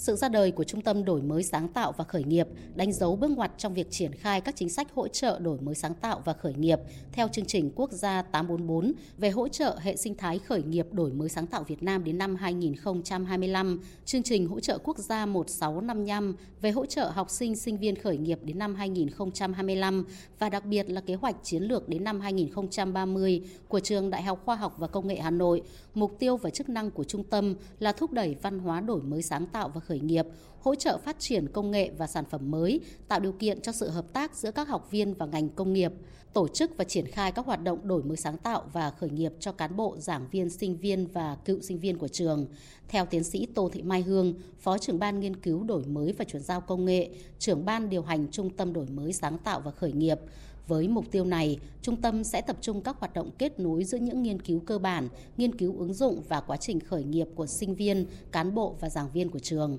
Sự ra đời của Trung tâm Đổi mới sáng tạo và khởi nghiệp đánh dấu bước ngoặt trong việc triển khai các chính sách hỗ trợ đổi mới sáng tạo và khởi nghiệp theo chương trình quốc gia 844 về hỗ trợ hệ sinh thái khởi nghiệp đổi mới sáng tạo Việt Nam đến năm 2025, chương trình hỗ trợ quốc gia 1655 về hỗ trợ học sinh sinh viên khởi nghiệp đến năm 2025 và đặc biệt là kế hoạch chiến lược đến năm 2030 của Trường Đại học Khoa học và Công nghệ Hà Nội. Mục tiêu và chức năng của trung tâm là thúc đẩy văn hóa đổi mới sáng tạo và khởi khởi nghiệp, hỗ trợ phát triển công nghệ và sản phẩm mới, tạo điều kiện cho sự hợp tác giữa các học viên và ngành công nghiệp, tổ chức và triển khai các hoạt động đổi mới sáng tạo và khởi nghiệp cho cán bộ, giảng viên, sinh viên và cựu sinh viên của trường. Theo tiến sĩ Tô Thị Mai Hương, Phó trưởng ban nghiên cứu đổi mới và chuyển giao công nghệ, trưởng ban điều hành Trung tâm đổi mới sáng tạo và khởi nghiệp, với mục tiêu này, trung tâm sẽ tập trung các hoạt động kết nối giữa những nghiên cứu cơ bản, nghiên cứu ứng dụng và quá trình khởi nghiệp của sinh viên, cán bộ và giảng viên của trường.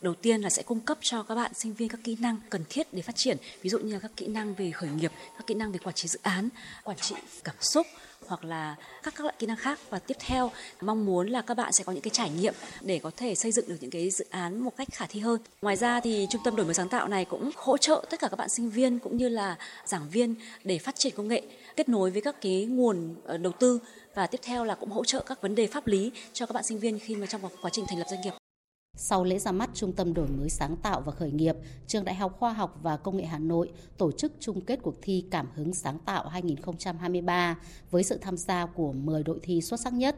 Đầu tiên là sẽ cung cấp cho các bạn sinh viên các kỹ năng cần thiết để phát triển, ví dụ như là các kỹ năng về khởi nghiệp, các kỹ năng về quản trị dự án, quản trị cảm xúc hoặc là các các loại kỹ năng khác và tiếp theo mong muốn là các bạn sẽ có những cái trải nghiệm để có thể xây dựng được những cái dự án một cách khả thi hơn. Ngoài ra thì trung tâm đổi mới sáng tạo này cũng hỗ trợ tất cả các bạn sinh viên cũng như là giảng viên để phát triển công nghệ, kết nối với các cái nguồn ờ, đầu tư và tiếp theo là cũng hỗ trợ các vấn đề pháp lý cho các bạn sinh viên khi mà trong quá trình thành lập doanh nghiệp. Sau lễ ra mắt Trung tâm đổi mới sáng tạo và khởi nghiệp, Trường Đại học Khoa học và Công nghệ Hà Nội tổ chức chung kết cuộc thi Cảm hứng sáng tạo 2023 với sự tham gia của 10 đội thi xuất sắc nhất.